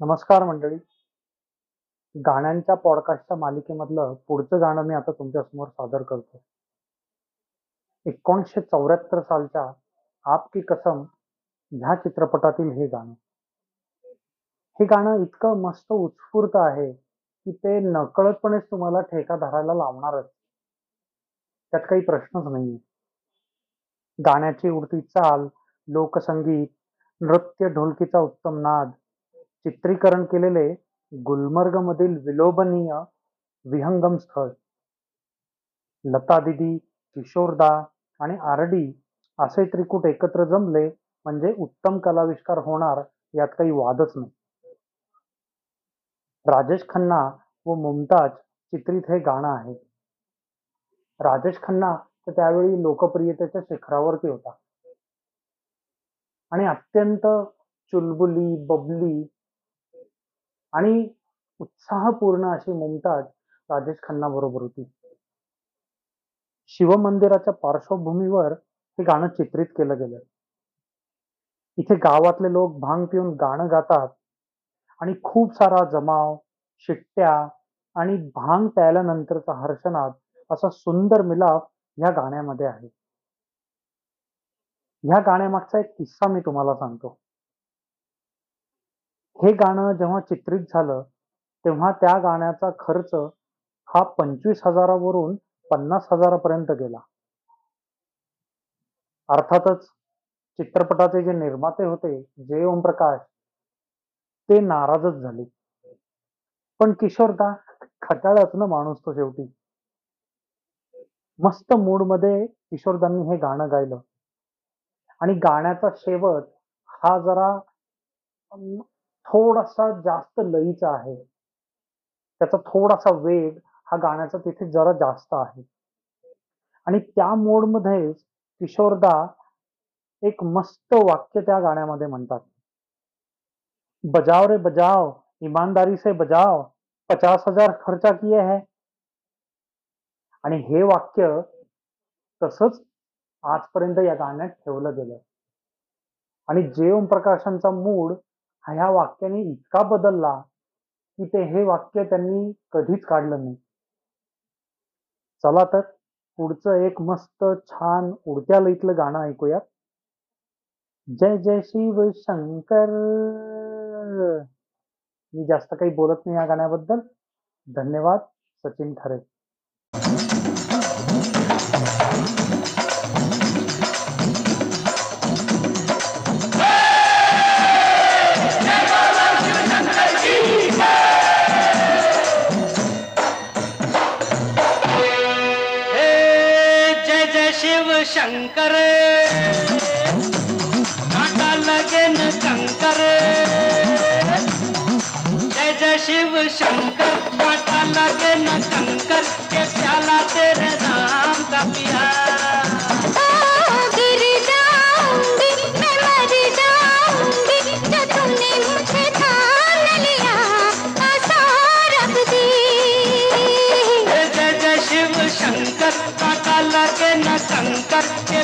नमस्कार मंडळी. गाण्यांच्या पॉडकास्टच्या मालिकेमधलं पुढचं गाणं मी आता तुमच्यासमोर सादर करतो एकोणीसशे चौऱ्याहत्तर सालच्या आप की कसम ह्या चित्रपटातील हे गाणं. हे गाणं इतकं मस्त उत्स्फूर्त आहे की ते नकळतपणेच तुम्हाला ठेका धरायला लावणारच. त्यात काही प्रश्नच नाहीये. गाण्याची उडती चाल लोकसंगीत नृत्य ढोलकीचा उत्तम नाद चित्रीकरण केलेले गुलमर्ग मधील विलोभनीय विहंगम स्थळ. लता दिदी किशोरदा आणि आरडी असे त्रिकूट एकत्र जमले म्हणजे उत्तम कलाविष्कार होणार यात काही वादच नाही. राजेश खन्ना व मुमताज चित्रित हे गाणं आहे. राजेश खन्ना तर त्यावेळी लोकप्रियतेच्या शिखरावरती होता. आणि अत्यंत चुलबुली बबली आणि उत्साहपूर्ण अशी मुमताज राजेश खन्ना बरोबर होती. शिवमंदिराच्या पार्श्वभूमीवर हे गाणं चित्रित केलं गेलं इथे गावातले लोक भांग पिऊन गाणं गातात आणि खूप सारा जमाव शिट्ट्या आणि भांग प्यायल्यानंतरचा हर्षनाद असा सुंदर मिलाप ह्या गाण्यामध्ये आहे. ह्या गाण्यामागचा एक किस्सा मी तुम्हाला सांगतो. हे गाणं जेव्हा चित्रित झालं तेव्हा त्या गाण्याचा खर्च हा पंचवीस हजारावरून पन्नास हजारापर्यंत गेला. अर्थातच चित्रपटाचे जे निर्माते होते जे ओमप्रकाश ते नाराजच झाले. पण किशोरदा खटाळच ना माणूस तो शेवटी. मस्त मूडमध्ये किशोरदांनी हे गाणं गायलं. आणि गाण्याचा शेवट हा जरा थोडासा जास्त लयीचा आहे. त्याचा थोडासा वेग हा गाण्याचा तिथे जरा जास्त आहे. आणि त्या मोडमध्येच किशोरदा एक मस्त वाक्य त्या गाण्यामध्ये म्हणतात. बजाव रे बजाव इमानदारी से बजाव पचास हजार खर्चा किए है. आणि हे वाक्य तसंच आजपर्यंत या गाण्यात ठेवलं गेलं. आणि जे ओम प्रकाशांचा मूड ह्या वाक्याने इतका बदलला की ते हे वाक्य त्यांनी कधीच काढलं नाही. चला तर पुढचं एक मस्त छान उडत्या लईतलं गाणं ऐकूयात. जय जय शिव शंकर. मी जास्त काही बोलत नाही या गाण्याबद्दल. धन्यवाद सचिन खरे. शंकर। काटा लगन कंकर। जय जय शिव शंकर। काटा लगन कंकर। के प्याला तेरे नाम का पिया करके